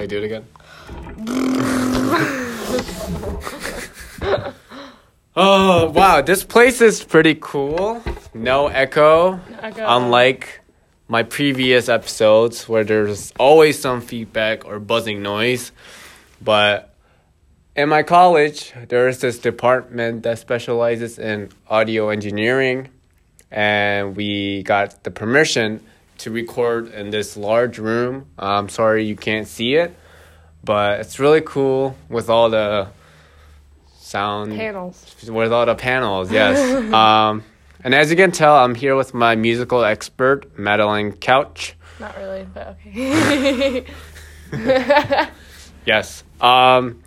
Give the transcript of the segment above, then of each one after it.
Can I do it again? oh wow, this place is pretty cool. No echo, Echo. unlike my previous episodes where there's always some feedback or buzzing noise. But in my college, there is this department that specializes in audio engineering, and we got the permission to record in this large room. I'm sorry you can't see it, but it's really cool with all the sound Panels. with all the panels. Yes. um, and as you can tell, I'm here with my musical expert, Madeline Couch. Not really, but okay. Yes. Um,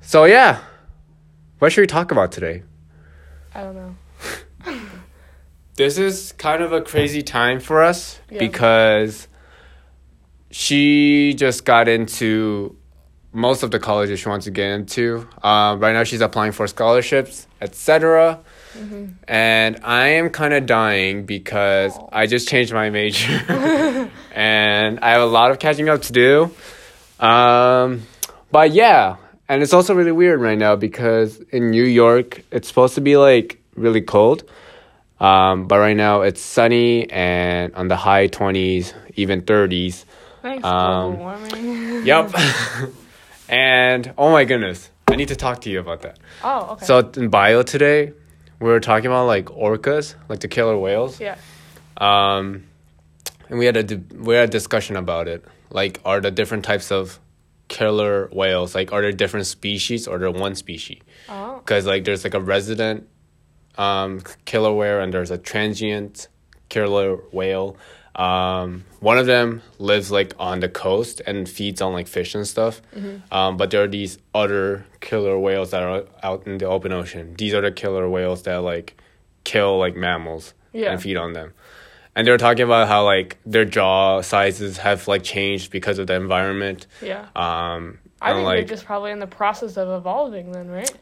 so yeah, what should we talk about today? I don't know. This is kind of a crazy time for us Yeah. because she just got into most of the colleges she wants to get into. Um, right now, she's applying for scholarships, etc. And I am kind of dying because Aw. I just changed my major, and I have a lot of catching up to do. Um, but yeah, and it's also really weird right now because in New York, it's supposed to be like really cold. Um, but right now it's sunny and on the high 20s, even 30s. Thanks, Um, warming. Yep. and oh my goodness, I need to talk to you about that. oh, okay. So in bio today, we were talking about like orcas, like the killer whales. yeah. Um, and we had a di- we had a discussion about it. Like, are the different types of killer whales like are there different species or there one species? Oh. Because like there's like a resident um, killer whale and there's a transient killer whale. Um, one of them lives like on the coast and feeds on like fish and stuff. Um, but there are these other killer whales that are out in the open ocean. These are the killer whales that like kill like mammals Yeah. and feed on them. And they were talking about how like their jaw sizes have like changed because of the environment. Yeah. Um, I and, think like they're just probably in the process of evolving then, right?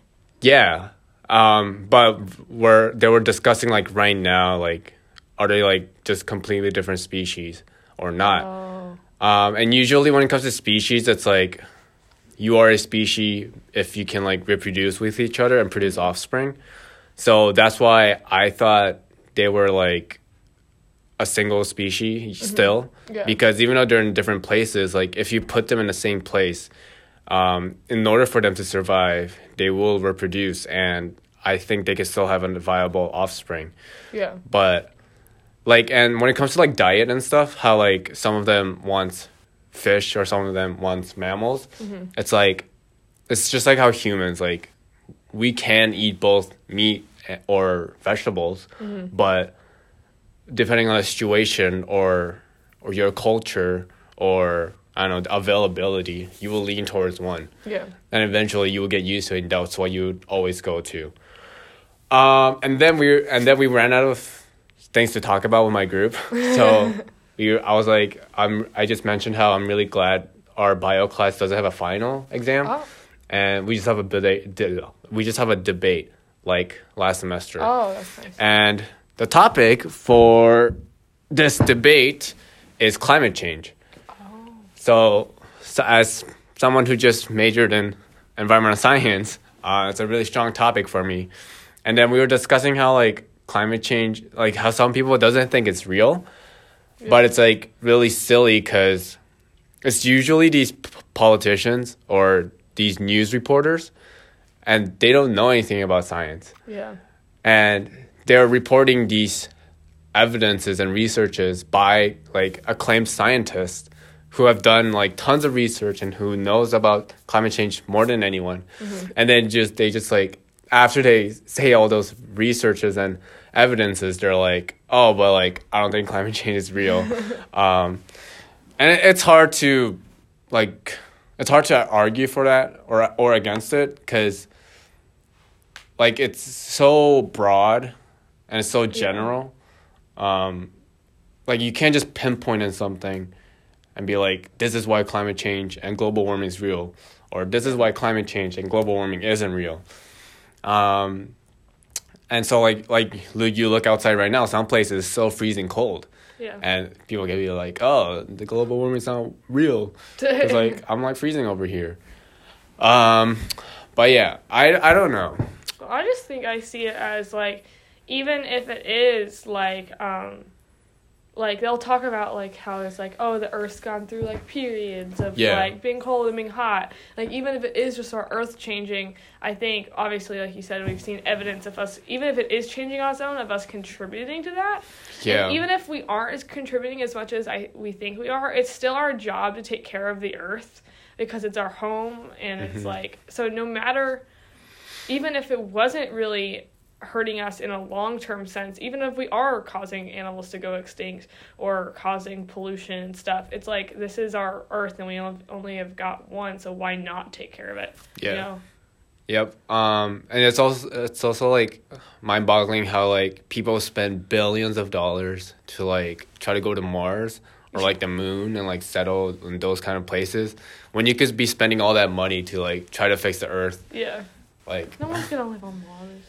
yeah. Um, but we're they were discussing like right now, like are they like just completely different species or not? Oh. Um, and usually when it comes to species, it's like you are a species if you can like reproduce with each other and produce offspring. So that's why I thought they were like a single species still. Yeah. Because even though they're in different places, like if you put them in the same place, um, in order for them to survive, they will reproduce and I think they can still have a viable offspring. Yeah. but like and when it comes to like diet and stuff how like some of them want fish or some of them want mammals it's like it's just like how humans like we can eat both meat or vegetables but depending on the situation or or your culture or I don't know availability you will lean towards one Yeah. and eventually you will get used to it and that's what you always go to um and then we and then we ran out of things to talk about with my group so we i was like i'm i just mentioned how i'm really glad our bio class doesn't have a final exam Oh. and we just have a debate we just have a debate like last semester Oh, that's nice. and the topic for this debate is climate change. So, so as someone who just majored in environmental science, uh, it's a really strong topic for me. And then we were discussing how like climate change, like how some people doesn't think it's real, but it's like really silly because it's usually these p- politicians or these news reporters, and they don't know anything about science Yeah. and they're reporting these evidences and researches by like acclaimed scientists who have done like tons of research and who knows about climate change more than anyone. And then just they just like after they say all those researches and evidences they're like oh but like i don't think climate change is real. Um and it, it's hard to like it's hard to argue for that or or against it because like it's so broad and it's so general. Um like you can't just pinpoint in something and be like this is why climate change and global warming is real or this is why climate change and global warming isn't real um and so like like you look outside right now some places it's so freezing cold Yeah. and people can be like, "Oh, the global warming's not real." It's like I'm like freezing over here. Um, but yeah, I I don't know. I just think I see it as like, even if it is like, um, like they'll talk about like how it's like, oh, the Earth's gone through like periods of Yeah. like being cold and being hot. Like even if it is just our Earth changing, I think obviously, like you said, we've seen evidence of us. Even if it is changing on its own, of us contributing to that. Yeah, And even if we aren't as contributing as much as I we think we are, it's still our job to take care of the earth because it's our home and it's Mhm. like so no matter even if it wasn't really hurting us in a long-term sense, even if we are causing animals to go extinct or causing pollution and stuff, it's like this is our earth and we only have got one, so why not take care of it? yeah. You know? Yep. Um, and it's also it's also like mind-boggling how like people spend billions of dollars to like try to go to Mars or like the moon and like settle in those kind of places when you could be spending all that money to like try to fix the Earth. Yeah. Like, No one's gonna live on Mars.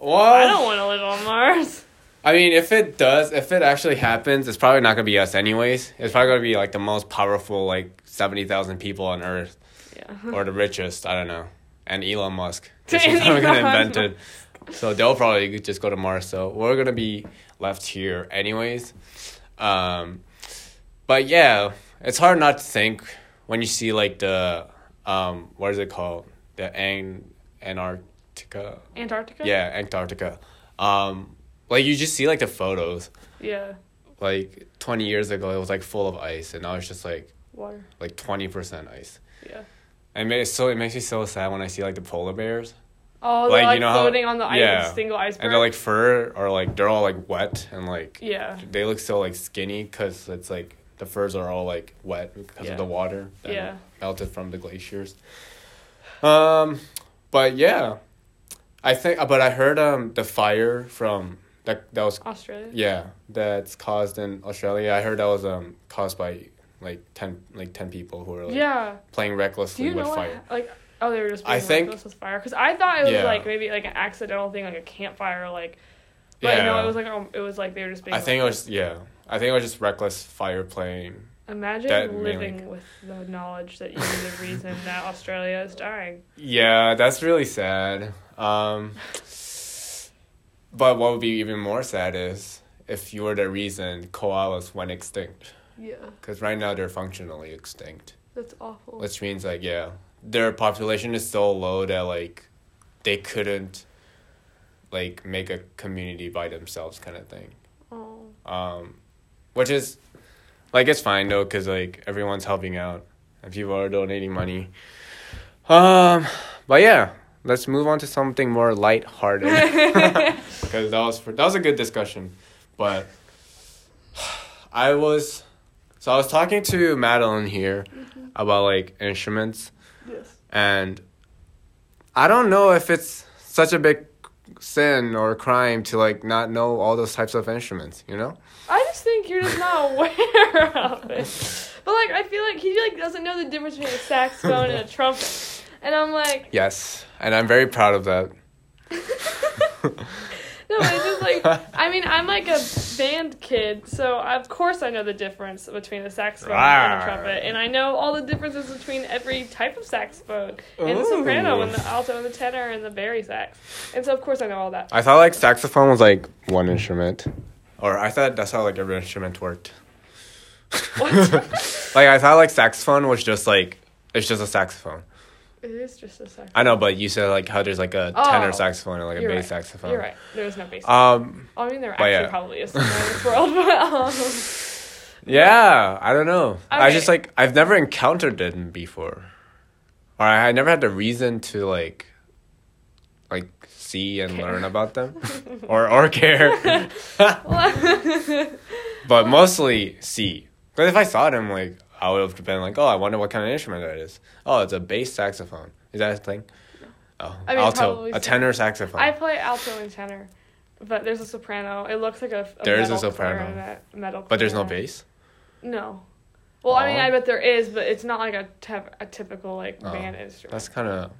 Well, I don't want to live on Mars. I mean, if it does, if it actually happens, it's probably not gonna be us anyways. It's probably gonna be like the most powerful like seventy thousand people on Earth Yeah. or the richest. I don't know. And Elon Musk. He's probably gonna invent it. So they'll probably just go to Mars. So we're gonna be left here anyways. Um, but yeah, it's hard not to think when you see like the um, what is it called? The An- Antarctica. Antarctica? Yeah, Antarctica. Um, like you just see like the photos. Yeah. Like twenty years ago, it was like full of ice, and now it's just like Water. like twenty percent ice. Yeah. And it makes so it makes me so sad when I see like the polar bears Oh, Like, they're you like know how- floating on the ice, yeah. single iceberg. and they're like fur or like they're all like wet and like yeah, they look so like skinny because it's like the furs are all like wet because Yeah. of the water that Yeah. melted from the glaciers. Um, but yeah, I think. But I heard um the fire from that that was Australia. yeah that's caused in Australia. I heard that was um caused by like ten like ten people who were like Yeah. playing recklessly you with know fire. what? Like, oh, they were just. I Being think- reckless with fire because I thought it was Yeah. like maybe like an accidental thing, like a campfire, like. But yeah, no, it was like um, it was like they were just being. I think it was yeah. I think it was just reckless fire playing. Imagine that living mainly- with the knowledge that you're the reason that Australia is dying. Yeah, that's really sad. Um, but what would be even more sad is if you were the reason koalas went extinct. Yeah, Because right now they're functionally extinct, that's awful. which means like yeah, their population is so low that like they couldn't like make a community by themselves kind of thing. oh. Um, which is like it's fine though because like everyone's helping out and people are donating money. Um, but yeah, let's move on to something more lighthearted because that was that was a good discussion. But I was so I was talking to Madeline here about like instruments Yes. and I don't know if it's such a big sin or crime to like not know all those types of instruments, you know? I just think you're just not aware of it. But like, I feel like he like doesn't know the difference between a saxophone and a trumpet, and I'm like, Yes, and I'm very proud of that. no, it's just like, I mean, I'm like a band kid, so of course I know the difference between a saxophone and a trumpet, and I know all the differences between every type of saxophone, and the soprano, and the alto, and the tenor, and the bari sax, and so of course I know all that. I thought like saxophone was like one instrument, or I thought that's how like every instrument worked. What? like I thought like saxophone was just like it's just a saxophone. It is just a saxophone. I know, but you said like how there's like a Oh, tenor saxophone and like a bass right. saxophone. You're right. There's no bass. Um. I mean, there actually yeah. probably is in this world, but um, Yeah, I don't know. I just like I've never encountered them before, or I, I never had the reason to like see and learn about them, or or care. but mostly see. Because if I saw them, like I would have been like, oh, I wonder what kind of instrument that is. Oh, it's a bass saxophone. Is that a thing? Oh, I mean, alto, a tenor saxophone. I play alto and tenor, but there's a soprano. It looks like a, a There is a soprano. clarinet- metal but there's no bass. No. Well, I mean, Oh. I bet there is, but it's not like a, tep- a typical like Oh, band instrument. That's kind of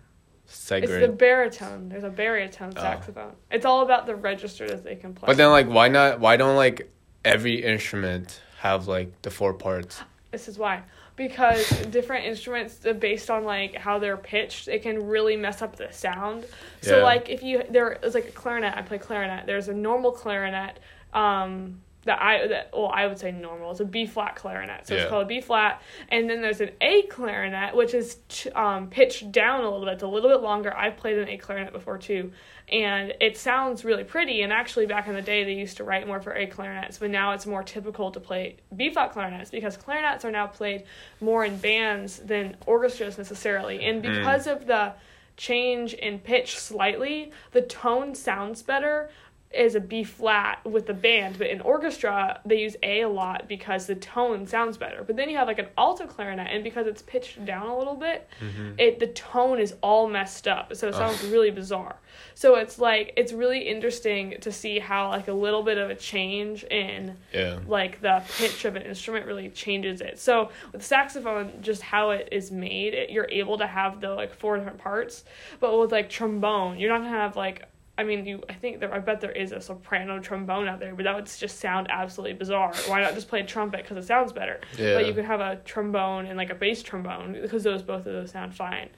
it's the baritone. There's a baritone Oh. saxophone. It's all about the register that they can play. But then, like, why not? Why don't like every instrument have like the four parts? This is why. Because different instruments, uh, based on like how they're pitched, it can really mess up the sound. So Yeah. like if you there is like a clarinet, I play clarinet. There's a normal clarinet. Um, that I that well I would say normal. It's a B flat clarinet, so Yeah. it's called a B flat. And then there's an A clarinet, which is ch- um, pitched down a little bit. It's a little bit longer. I've played an A clarinet before too, and it sounds really pretty. And actually, back in the day, they used to write more for A clarinets, but now it's more typical to play B flat clarinets because clarinets are now played more in bands than orchestras necessarily. And because of the change in pitch slightly, the tone sounds better is a B flat with the band, but in orchestra they use A a lot because the tone sounds better. But then you have like an alto clarinet, and because it's pitched down a little bit, mm-hmm. it the tone is all messed up, so it sounds really bizarre. So it's like it's really interesting to see how like a little bit of a change in Yeah. like the pitch of an instrument really changes it. So with saxophone, just how it is made, it, you're able to have the like four different parts. But with like trombone, you're not gonna have like I mean, you I think there I bet there is a soprano trombone out there, but that would just sound absolutely bizarre. Why not just play a trumpet because it sounds better? Yeah. But you could have a trombone and like a bass trombone because those both of those sound fine.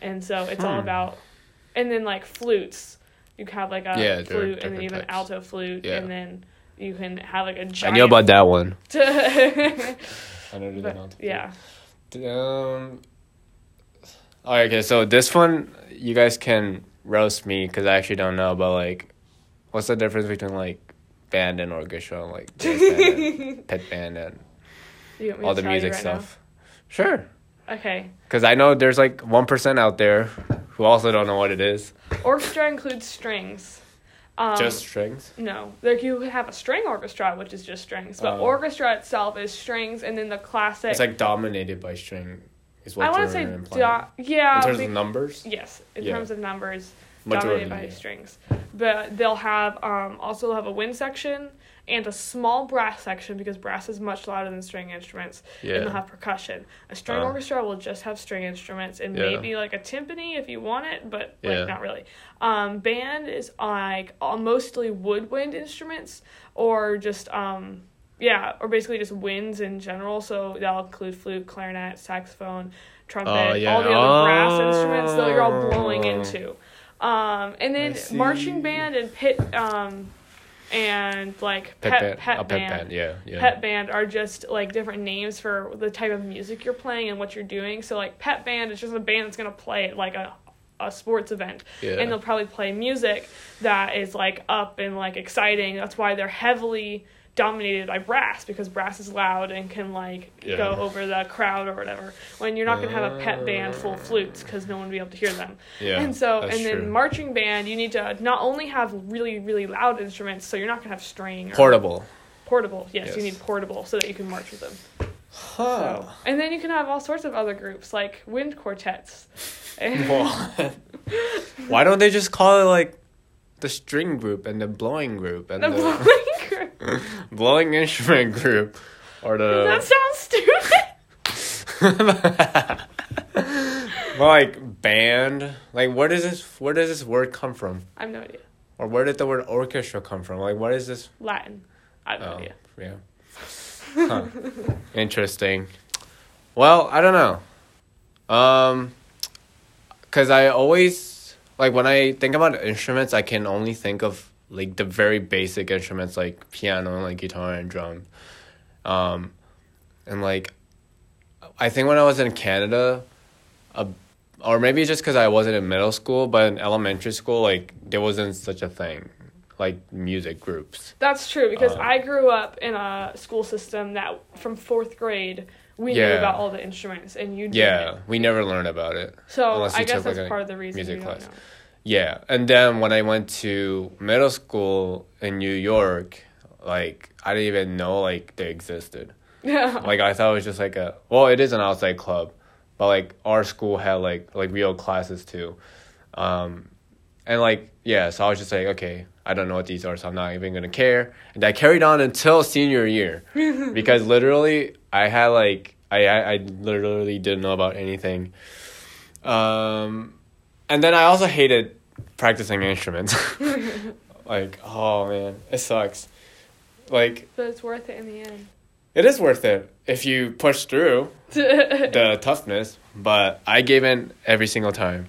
And so it's all Hmm. about and then like flutes. You can have like a Yeah, flute and then different you have an alto flute Yeah. and then you can have like a I giant I knew about that one. but, I know yeah. Um. Alright, okay, so this one you guys can roast me because I actually don't know, but like, what's the difference between like band and orchestra, and, like band and pit band and You all the music right now? stuff? Sure, Okay. because I know there's like one percent out there who also don't know what it is. Orchestra includes strings. Um, Just strings. no, like you have a string orchestra, which is just strings, but Oh. orchestra itself is strings, and then the classic. It's like dominated by string. Is what I want to say, do- yeah, in terms be- of numbers. yes, in Yeah. terms of numbers, Majority, dominated by yeah. strings. But they'll have um also have a wind section and a small brass section because brass is much louder than string instruments. And they'll have percussion. A string Uh. orchestra will just have string instruments and Yeah. maybe like a timpani if you want it, but like Yeah. not really. Um, band is like mostly woodwind instruments or just um yeah, or basically just winds in general. So that'll include flute, clarinet, saxophone, trumpet, Oh, yeah. all the other brass instruments that you're all blowing Oh. into. Um, and then marching band and pit um, and like Pet, pep band. pet, oh, pep band. band. Yeah. Yeah. Pep band are just like different names for the type of music you're playing and what you're doing. So like pep band is just a band that's gonna play at like a a sports event, Yeah. and they'll probably play music that is like up and like exciting. That's why they're heavily dominated by brass because brass is loud and can like Yeah. go over the crowd or whatever. When you're not gonna have a pep band full of flutes because no one will be able to hear them. Yeah, and so and then true. marching band, you need to not only have really really loud instruments, so you're not gonna have string or Portable. portable. Yes, you need portable so that you can march with them. Huh. So, and then you can have all sorts of other groups like wind quartets. Why don't they just call it like the string group and the blowing group and the the, blowing. blowing instrument group or the. That sounds stupid. like band? Like where does this where does this word come from? I have no idea. Or where did the word orchestra come from? Like what is this? Latin. I have no Oh, idea. yeah. Huh. Interesting. Well, I don't know. Um, cause I always like when I think about instruments, I can only think of like the very basic instruments like piano, and like guitar and drum. Um, and like, I think when I was in Canada, uh, or maybe just because I wasn't in middle school, but in elementary school, like there wasn't such a thing, like music groups. That's true because Uh, I grew up in a school system that from fourth grade we knew about all the instruments and you Yeah, we never learned about it. So I guess took, that's a part of the reason music class. know. Yeah, and then when I went to middle school in New York, like I didn't even know like they existed. Yeah. Like I thought it was just like a well, it is an outside club, but like our school had like like real classes too, um, and like yeah, so I was just like okay, I don't know what these are, so I'm not even gonna care, and I carried on until senior year, because literally I had like I I, I literally didn't know about anything, um, and then I also hated practicing instruments. like oh man, it sucks. like But it's worth it in the end. it is worth it if you push through the toughness. But I gave in every single time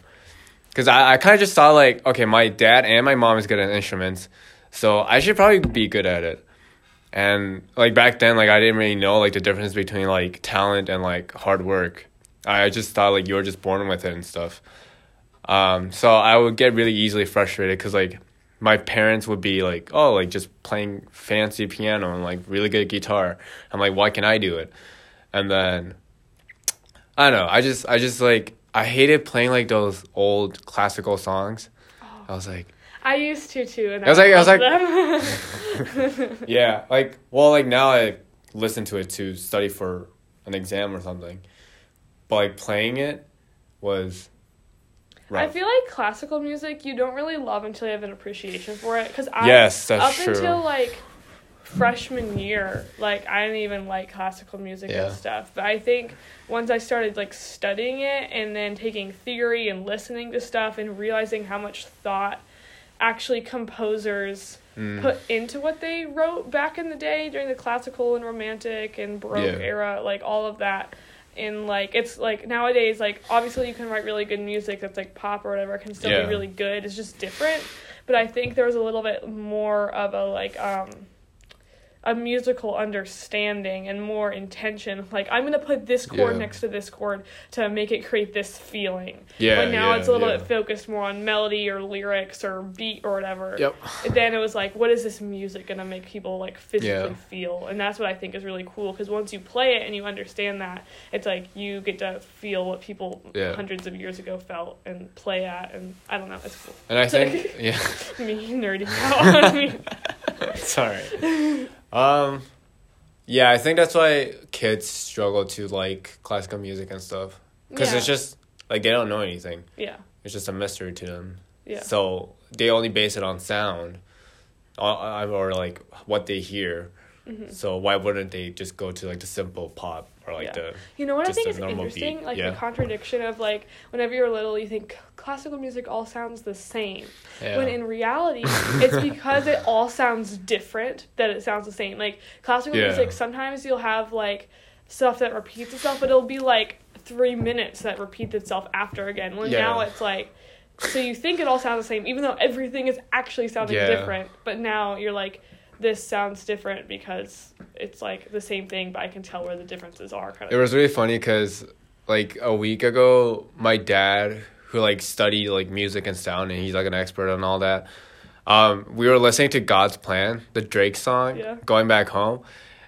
because I, I kind of just saw like okay, my dad and my mom is good at instruments, so I should probably be good at it. And like back then, like I didn't really know like the difference between like talent and like hard work. I just thought like you were just born with it and stuff. Um, so I would get really easily frustrated because like my parents would be like, oh, like just playing fancy piano and like really good guitar. I'm like, why can't I do it? And then I don't know. I just I just like I hated playing like those old classical songs. I was like, I used to too, and I was like- I was like, yeah, like well, like now I listen to it to study for an exam or something, but like playing it was. I feel like classical music you don't really love until you have an appreciation for it. Because I Yes, that's up true. until like freshman year, like I didn't even like classical music Yeah. and stuff. But I think once I started like studying it and then taking theory and listening to stuff and realizing how much thought actually composers Mm. put into what they wrote back in the day during the classical and romantic and baroque Yeah. era like all of that and like it's like nowadays like obviously you can write really good music that's like pop or whatever can still Yeah. be really good it's just different but i think there was a little bit more of a like um a musical understanding and more intention like i'm gonna put this chord Yeah. next to this chord to make it create this feeling Yeah, but now yeah, it's a little yeah. bit focused more on melody or lyrics or beat or whatever Yep. then it was like what is this music gonna make people like physically Yeah. feel and that's what i think is really cool because once you play it and you understand that it's like you get to feel what people hundreds of years ago felt and play at and i don't know it's cool And I think yeah. me nerding out on me Sorry. Um, yeah, I think that's why kids struggle to like classical music and stuff because Yeah. it's just like they don't know anything. yeah It's just a mystery to them. yeah So they only base it on sound, or, or like what they hear. Mhm. So why wouldn't they just go to like the simple pop or like Yeah. the You know what I think is interesting? beat, Like yeah. the contradiction of like whenever you're little, you think classical music all sounds the same. yeah. When in reality, it's because it all sounds different that it sounds the same. Like classical music, sometimes you'll have like stuff that repeats itself, but it'll be like three minutes that repeats itself after again. When now it's like, so you think it all sounds the same, even though everything is actually sounding different. But now you're like, this sounds different because it's like the same thing, but I can tell where the differences are. Kind of. It was really funny because like a week ago, my dad, who like studied like music and sound, and he's like an expert on all that. Um, we were listening to God's Plan, the Drake song, Yeah. going back home,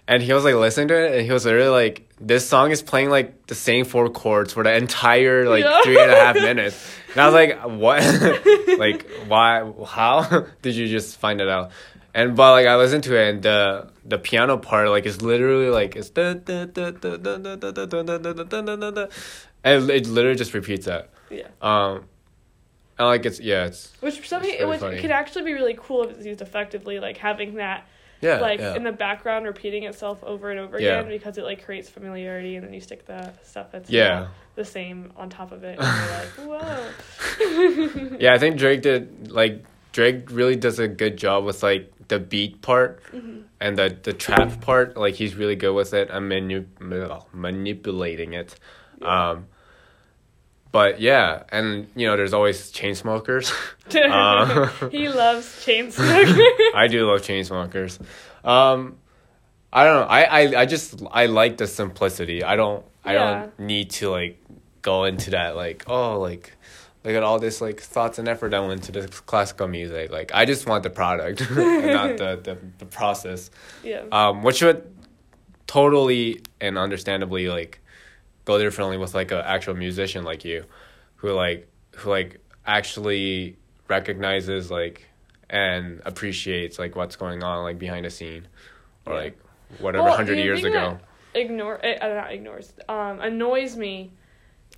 and he was like listening to it, and he was literally like, "This song is playing like the same four chords for the entire like Yeah. three and a half minutes." And I was like, "What? like, why? How did you just find it out?" and but like I listened to it and the the piano part like is literally like it's and it literally just repeats that. Yeah. Um and like it's yeah, it's which something it was which could actually be really cool if it's used effectively, like having that yeah, like yeah. in the background repeating itself over and over yeah. again because it like creates familiarity and then you stick the stuff that's yeah. the same on top of it and you're like, Whoa. yeah, I think Drake did like Drake really does a good job with like the beat part Mhm. and the the trap part like he's really good with it and manu- manipulating it. Yeah. Um, but yeah, and you know, there's always Chainsmokers. Uh, he loves Chainsmokers. I do love Chainsmokers. Um, I don't know. I, I, I just I like the simplicity. I don't I Yeah. don't need to like go into that like oh like look at all this like thoughts and effort that went into this classical music. Like I just want the product and not the, the, the process. yeah. Um, which would totally and understandably like go differently with like an actual musician like you, who like who like actually recognizes like and appreciates like what's going on like behind the scene, or Yeah. like whatever Well, hundred years ago. Ignore uh, not ignores. Um, annoys me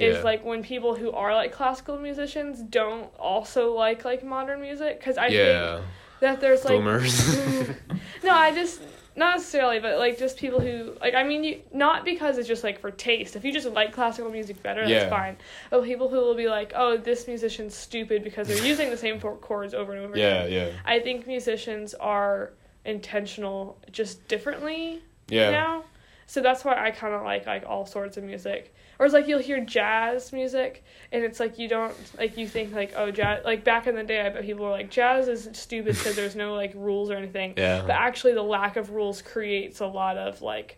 is Yeah. like when people who are like classical musicians don't also like like modern music because I yeah, think that there's like boomers. no, I just not necessarily, but like just people who like I mean, you not because it's just like for taste. If you just like classical music better, that's Yeah. fine. But people who will be like, "Oh, this musician's stupid because they're using the same four chords over and over yeah, again." yeah, I think musicians are intentional just differently Yeah. now. So that's why I kind of like like all sorts of music. Or it's like you'll hear jazz music and it's like you don't like you think like oh jazz like back in the day I bet people were like jazz is stupid because there's no like rules or anything. Yeah. But actually the lack of rules creates a lot of like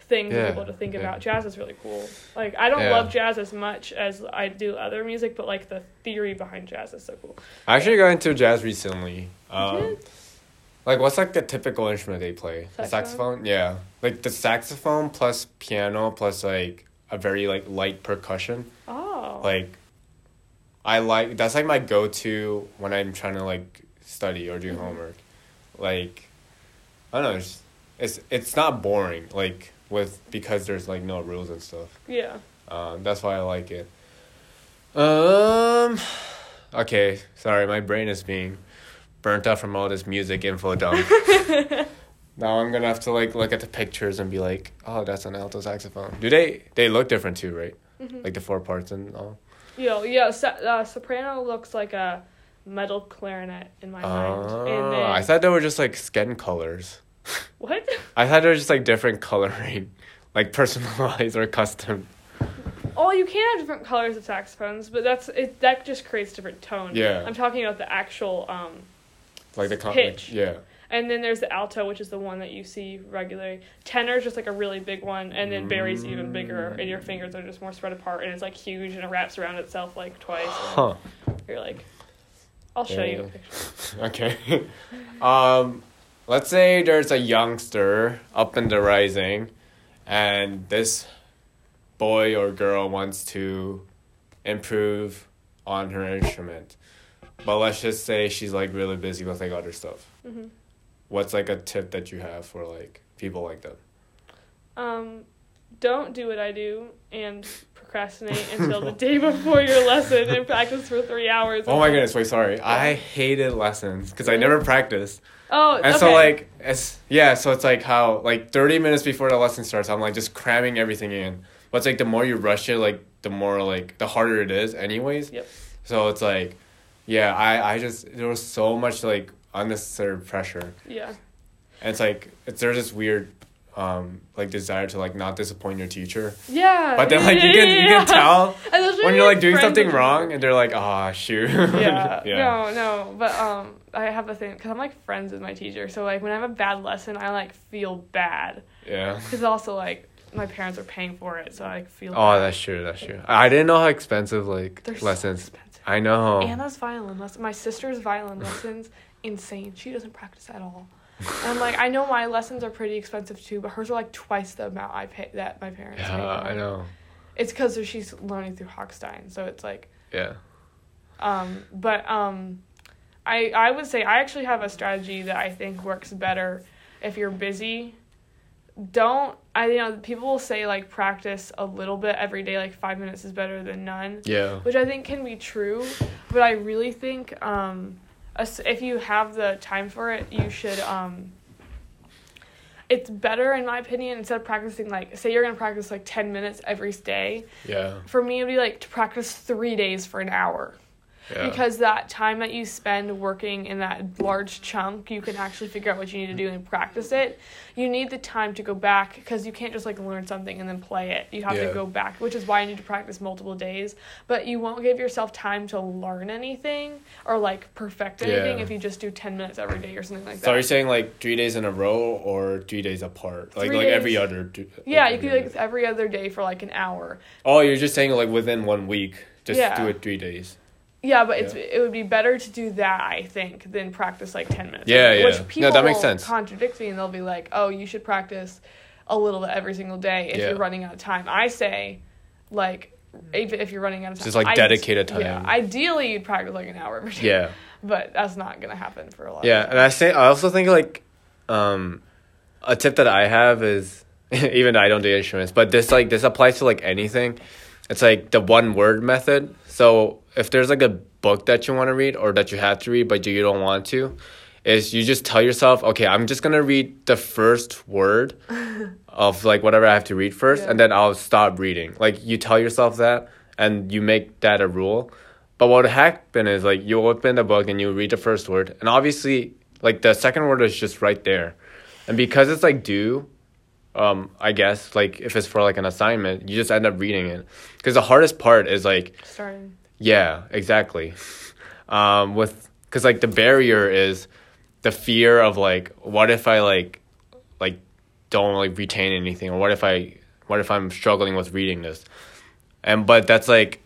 things Yeah, for people to think yeah. about. Jazz is really cool. Like I don't Yeah. love jazz as much as I do other music, but like the theory behind jazz is so cool. I actually got into jazz recently. Um, like, what's like the typical instrument they play? The Saxophone? saxophone? Yeah. Like the saxophone plus piano plus like a very like light percussion. Oh. Like, I like that's like my go to when I'm trying to like study or do Mhm. homework. Like, I don't know. It's, it's it's not boring. Like with because there's like no rules and stuff. yeah. Um, that's why I like it. Um, okay, sorry, my brain is being burnt up from all this music info dump. now I'm gonna have to like look at the pictures and be like, oh, that's an alto saxophone. Do they they look different too, right? Mhm. Like the four parts and all. Yeah, yeah, sa- uh, soprano looks like a metal clarinet in my mind. And Oh, then, I thought they were just like skin colors. what? I thought they were just like different coloring, like personalized or custom. Oh, you can have different colors of saxophones, but that's it. That just creates different tone. Yeah. I'm talking about the actual. Um, Like the con- Pitch. Like, yeah. And then there's the alto, which is the one that you see regularly. Tenor is just like a really big one, and then bary's even bigger, and your fingers are just more spread apart, and it's like huge, and it wraps around itself like twice. Huh. You're like, I'll show you a picture. Okay. um, let's say there's a youngster up in the rising, and this boy or girl wants to improve on her instrument, but let's just say she's like really busy with like other stuff. hmm What's like a tip that you have for like people like that? Um, don't do what I do and procrastinate until the day before your lesson and practice for three hours. Oh my goodness! Wait, sorry. I hated lessons because I never practiced. Oh, And okay. so like it's yeah, so it's like how like thirty minutes before the lesson starts, I'm like just cramming everything in. But it's like the more you rush it, like the more like the harder it is anyways. Yep. So it's like yeah, I, I just there was so much like unnecessary pressure. yeah. And it's like it's there's this weird um like desire to like not disappoint your teacher. Yeah. But then like you yeah, can you can tell when you're like doing something wrong and they're like, ah shoot. Yeah. yeah. No, no. But um, I have the thing because I'm like friends with my teacher, so like when I have a bad lesson, I like feel bad Yeah. because also like my parents are paying for it, so I like, feel. Oh, bad. that's true. That's true. I didn't know how expensive like They're so lessons. expensive. I know. Anna's violin lesson. My sister's violin lessons, insane. She doesn't practice at all. And I'm like I know my lessons are pretty expensive too, but hers are like twice the amount I pay that my parents. pay yeah. I know. It's because she's learning through Hochstein, so it's like Yeah. Um, but um, I I would say I actually have a strategy that I think works better if you're busy. Don't I you know people will say like practice a little bit every day like 5 minutes is better than none, Yeah. which I think can be true, but I really think um if you have the time for it, you should um it's better in my opinion instead of practicing like say you're to practice like 10 minutes every day. Yeah. For me it would be like to practice 3 days for an hour Yeah. because that time that you spend working in that large chunk you can actually figure out what you need to do and practice it you need the time to go back because you can't just like learn something and then play it you have Yeah. to go back which is why you need to practice multiple days but you won't give yourself time to learn anything or like perfect anything Yeah. if you just do 10 minutes every day or something like that. so are you saying like three days in a row or three days apart? Like Three like every other. d- yeah like you could like every other day for like an hour Oh, you're just saying like within one week. Just Yeah. do it three days. Yeah, but it's it would be better to do that I think than practice like ten minutes. Yeah, yeah. Which No, that makes will sense. Contradict me and they'll be like, "Oh, you should practice a little bit every single day if Yeah. you're running out of time." I say, like, even if you're running out of time, Just, like, dedicated time. Yeah, ideally you'd practice like an hour every day. Yeah. but that's not gonna happen for a lot. Yeah, of and I say I also think like, um, a tip that I have is even though I don't do instruments, but this like this applies to like anything. It's like the one word method. So if there's like a book that you want to read or that you have to read but you don't want to, is you just tell yourself, okay, I'm just gonna read the first word of like whatever I have to read first, Yeah. and then I'll stop reading. Like you tell yourself that, and you make that a rule. But what would happen is like you open the book and you read the first word, and obviously like the second word is just right there, and because it's like do, um, I guess like if it's for like an assignment, you just end up reading it because the hardest part is like Starting. Yeah, exactly. Um, with because like the barrier is the fear of like what if I like like don't like retain anything? Or what if I what if I'm struggling with reading this, and but that's like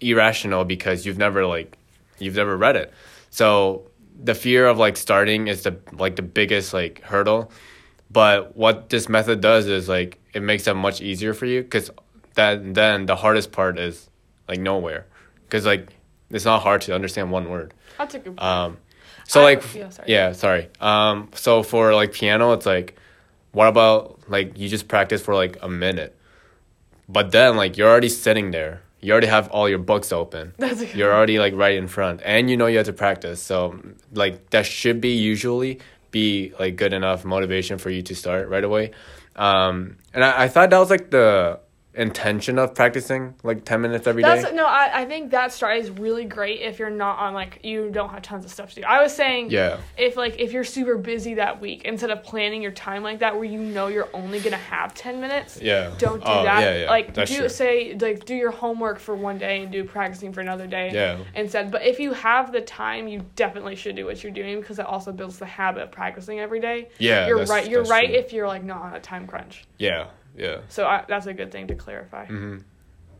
irrational because you've never like you've never read it, so the fear of like starting is the like the biggest like hurdle, but what this method does is like it makes it much easier for you because that then the hardest part is like nowhere because like it's not hard to understand one word. That's a good point. um so I- like yeah, sorry. yeah sorry. Um so for like piano it's like what about like you just practice for like a minute. But then like you're already sitting there. You already have all your books open. That's good you're already like right in front. And you know you have to practice. So like that should be usually be like good enough motivation for you to start right away. Um and i, I thought that was like the intention of practicing like 10 minutes every day. That's no, I, I think that start is really great if you're not on like you don't have tons of stuff to do. I was saying yeah if like if you're super busy that week, instead of planning your time like that where you know you're only gonna have ten minutes, yeah don't do Oh, that. yeah, yeah. Like That's do true. say like do your homework for one day and do practicing for another day. yeah Instead, but if you have the time, you definitely should do what you're doing because it also builds the habit of practicing every day. yeah you're right. You're right true. if you're like not on a time crunch. yeah yeah So I, that's a good thing to clarify. hmm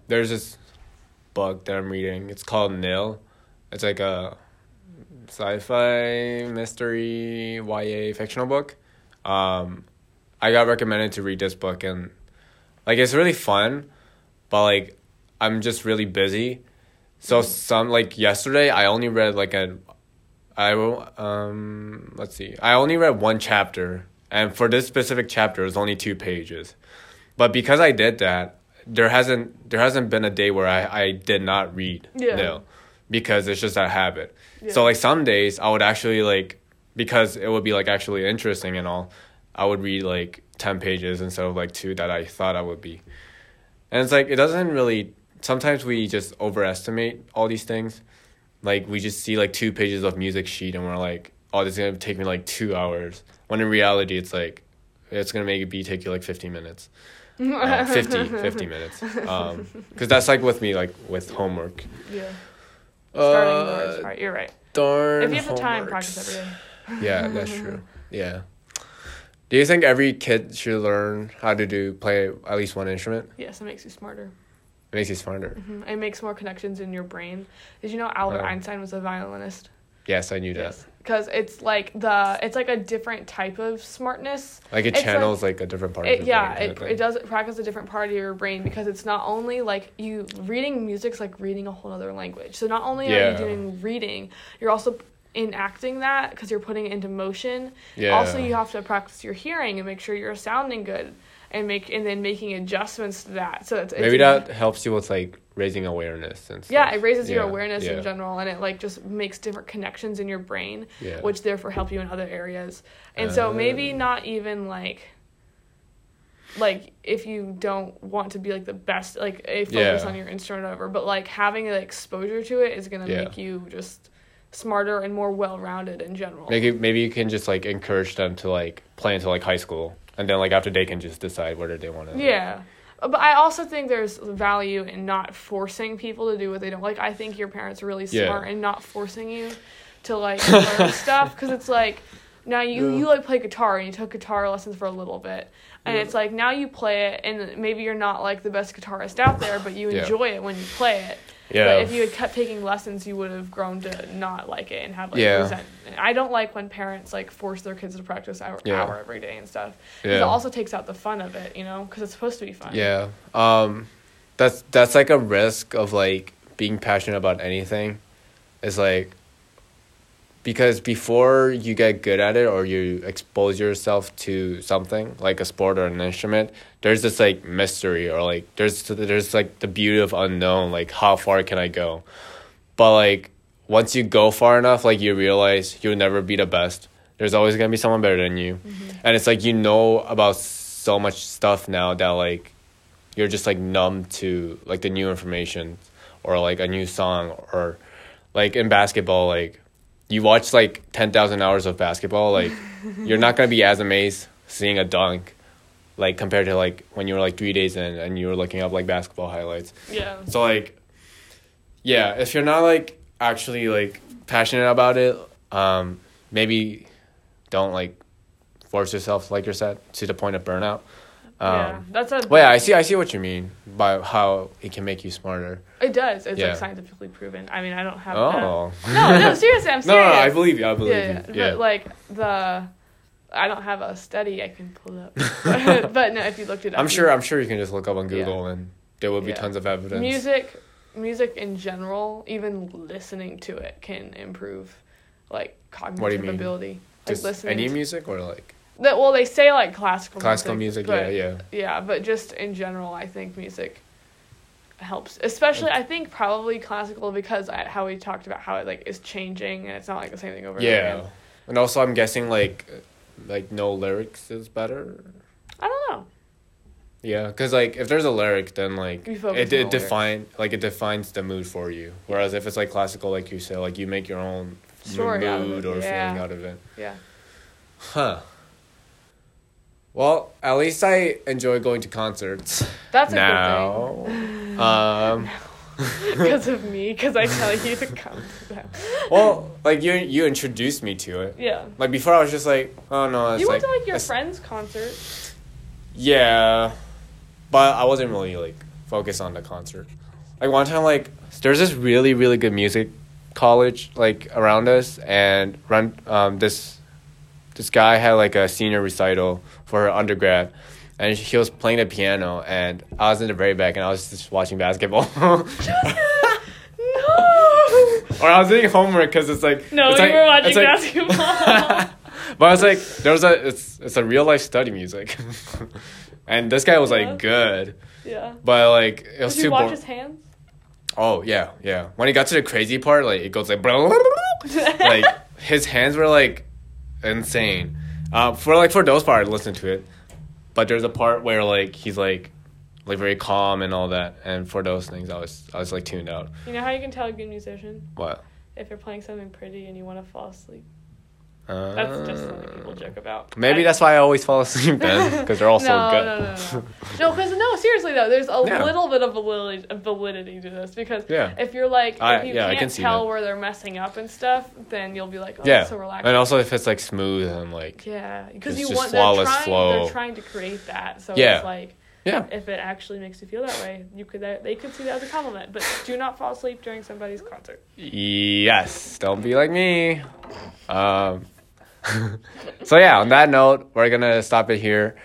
There's this book that I'm reading. It's called Nil. It's like a sci-fi mystery YA fictional book. Um, I got recommended to read this book and like it's really fun, but like I'm just really busy. So some like yesterday I only read like a I will um let's see. I only read one chapter and for this specific chapter it was only two pages. But because I did that, there hasn't there hasn't been a day where I, I did not read Yeah. Nil because it's just a habit. Yeah. So like some days I would actually like because it would be like actually interesting and all, I would read like ten pages instead of like two that I thought I would be. And it's like it doesn't really sometimes we just overestimate all these things. Like we just see like two pages of music sheet and we're like, oh this is gonna take me like two hours. When in reality it's like it's gonna make it be take you like fifteen minutes. Uh, 50, 50 minutes. Um, cause that's like with me, like with homework. Yeah. Starting the Uh, hardest part. You're right. darn. If you have the time, homeworks. practice every day. Yeah, that's true. Yeah. Do you think every kid should learn how to do play at least one instrument? Yes, it makes you smarter. It makes you smarter. hmm It makes more connections in your brain. Did you know Albert Oh. Einstein was a violinist? Yes, I knew that. Because it's like the it's like a different type of smartness. Like it It's channels like, a different part of It, your yeah, brain. it, it does practice a different part of your brain because it's not only like you reading music's like reading a whole other language. So not only are you doing reading, you're also enacting that because you're putting it into motion. Yeah. Also, you have to practice your hearing and make sure you're sounding good, and make and then making adjustments to that. So it's, it's Maybe that helps you with like raising awareness and stuff. yeah, it raises your awareness yeah. in general, and it like just makes different connections in your brain, Yeah. which therefore help you in other areas. And so maybe Uh. not even like like if you don't want to be like the best like a focus Yeah. on your instrument or whatever, but like having the exposure to it is gonna Yeah. make you just smarter and more well rounded in general. Maybe maybe you can just like encourage them to like play until like high school, and then like after they can just decide whether they want to. Yeah. But I also think there's value in not forcing people to do what they don't like. I think your parents are really Yeah. smart in not forcing you to like learn stuff because it's like now you Yeah. you like play guitar and you took guitar lessons for a little bit and Yeah. it's like now you play it and maybe you're not like the best guitarist out there but you Yeah. enjoy it when you play it. Yeah. But if you had kept taking lessons, you would have grown to not like it and have like Yeah. resentment. I don't like when parents like force their kids to practice hour, Yeah. hour every day and stuff. 'Cause It also takes out the fun of it, you know, because it's supposed to be fun. Yeah. Um that's that's like a risk of like being passionate about anything. Is like because before you get good at it or you expose yourself to something like a sport or an instrument, there's this like mystery or like there's there's like the beauty of unknown, like how far can I go? But like once you go far enough, like you realize you'll never be the best. There's always gonna be someone better than you. Mm-hmm. And it's like you know about so much stuff now that like you're just like numb to like the new information or like a new song or like in basketball like you watch like ten thousand hours of basketball, like you're not gonna be as amazed seeing a dunk, like compared to like when you were like three days in and you were looking up like basketball highlights. Yeah. So like, yeah, if you're not like actually like passionate about it, um, maybe don't like force yourself, like you said, to the point of burnout. Um, yeah. That's a. Well, yeah, I see. I see what you mean by how it can make you smarter. It does. It's Yeah. like scientifically proven. I mean, I don't have. Oh. The, no, no, seriously, I'm no, no. I believe you. I believe yeah, you. yeah. Yeah. But like the, I don't have a study I can pull up. but, no, if you looked it up, I'm sure. I'm sure you can just look up on Google and there will be Yeah. tons of evidence. music, music in general, even listening to it can improve, like cognitive ability. Like Just listening. any music or like That well, they say like classical. classical music. but- yeah, yeah. Yeah, but just in general, I think music helps. Especially, I think probably classical because I, how we talked about how it like is changing and it's not like the same thing over and Yeah. again. And also, I'm guessing like, like no lyrics is better. I don't know. Yeah, because like if there's a lyric, then like it it lyrics. define like it defines the mood for you. Whereas if it's like classical, like you say, like you make your own Story mood or yeah. feeling out of it. Yeah. Huh. Well, at least I enjoy going to concerts That's a now. um, good thing because of me. Because I tell you to come to them. well, like you you introduced me to it. Yeah. Like before, I was just like, oh no, it's You like, went to like your friend's concert. Yeah, but I wasn't really like focused on the concert. Like one time, like there's this really really good music college like around us, and run um this this guy had like a senior recital for her undergrad. And he was playing the piano, and I was in the very back, and I was just watching basketball. no. or I was doing homework because it's like No, it's you like- were watching like- basketball. but I was like, there was a it's it's a real life study music, and this guy was Yeah. like good, yeah. but like it was Did too you watch boring. his hands? Oh yeah, yeah. When he got to the crazy part, like it goes like, like his hands were like insane. Uh, for like for those part, I listened to it, but there's a part where like he's like like very calm and all that, and for those things, I was I was like tuned out. You know how you can tell a good musician What? if you're playing something pretty and you want to fall asleep. Uh, That's just something people joke about. Maybe I- that's why I always fall asleep then, because they're all so no, good. No, no, no, no. because no, seriously though, there's a Yeah. little bit of validity, validity to this because Yeah. if you're like, I- if you yeah, can't can tell that. where they're messing up and stuff, then you'll be like, oh, yeah, so relaxing. and also if it's like smooth and like yeah, because you want they're flawless trying, flow. they're trying to create that. So Yeah. it's like, yeah, if it actually makes you feel that way, you could they could see that as a compliment. But do not fall asleep during somebody's concert. Yes, don't be like me. Um, so yeah, on that note, we're gonna stop it here,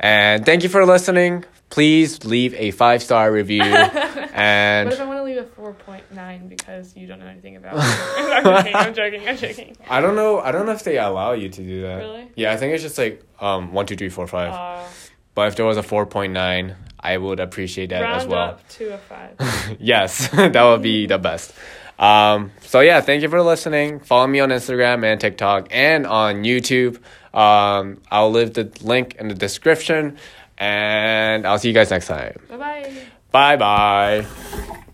and thank you for listening. Please leave a five star review, and What if I want to leave a four point nine because you don't know anything about it? I'm joking. I'm joking. I'm joking. I don't know. I don't know if they allow you to do that. Really? Yeah, I think it's just like um one, two, three, four, five. Uh, but if there was a four point nine, I would appreciate that round as well. Round up to a five. yes, that would be the best. Um, so yeah, thank you for listening. Follow me on Instagram and TikTok and on YouTube. Um, I'll leave the link in the description, and I'll see you guys next time. bye bye. Bye bye.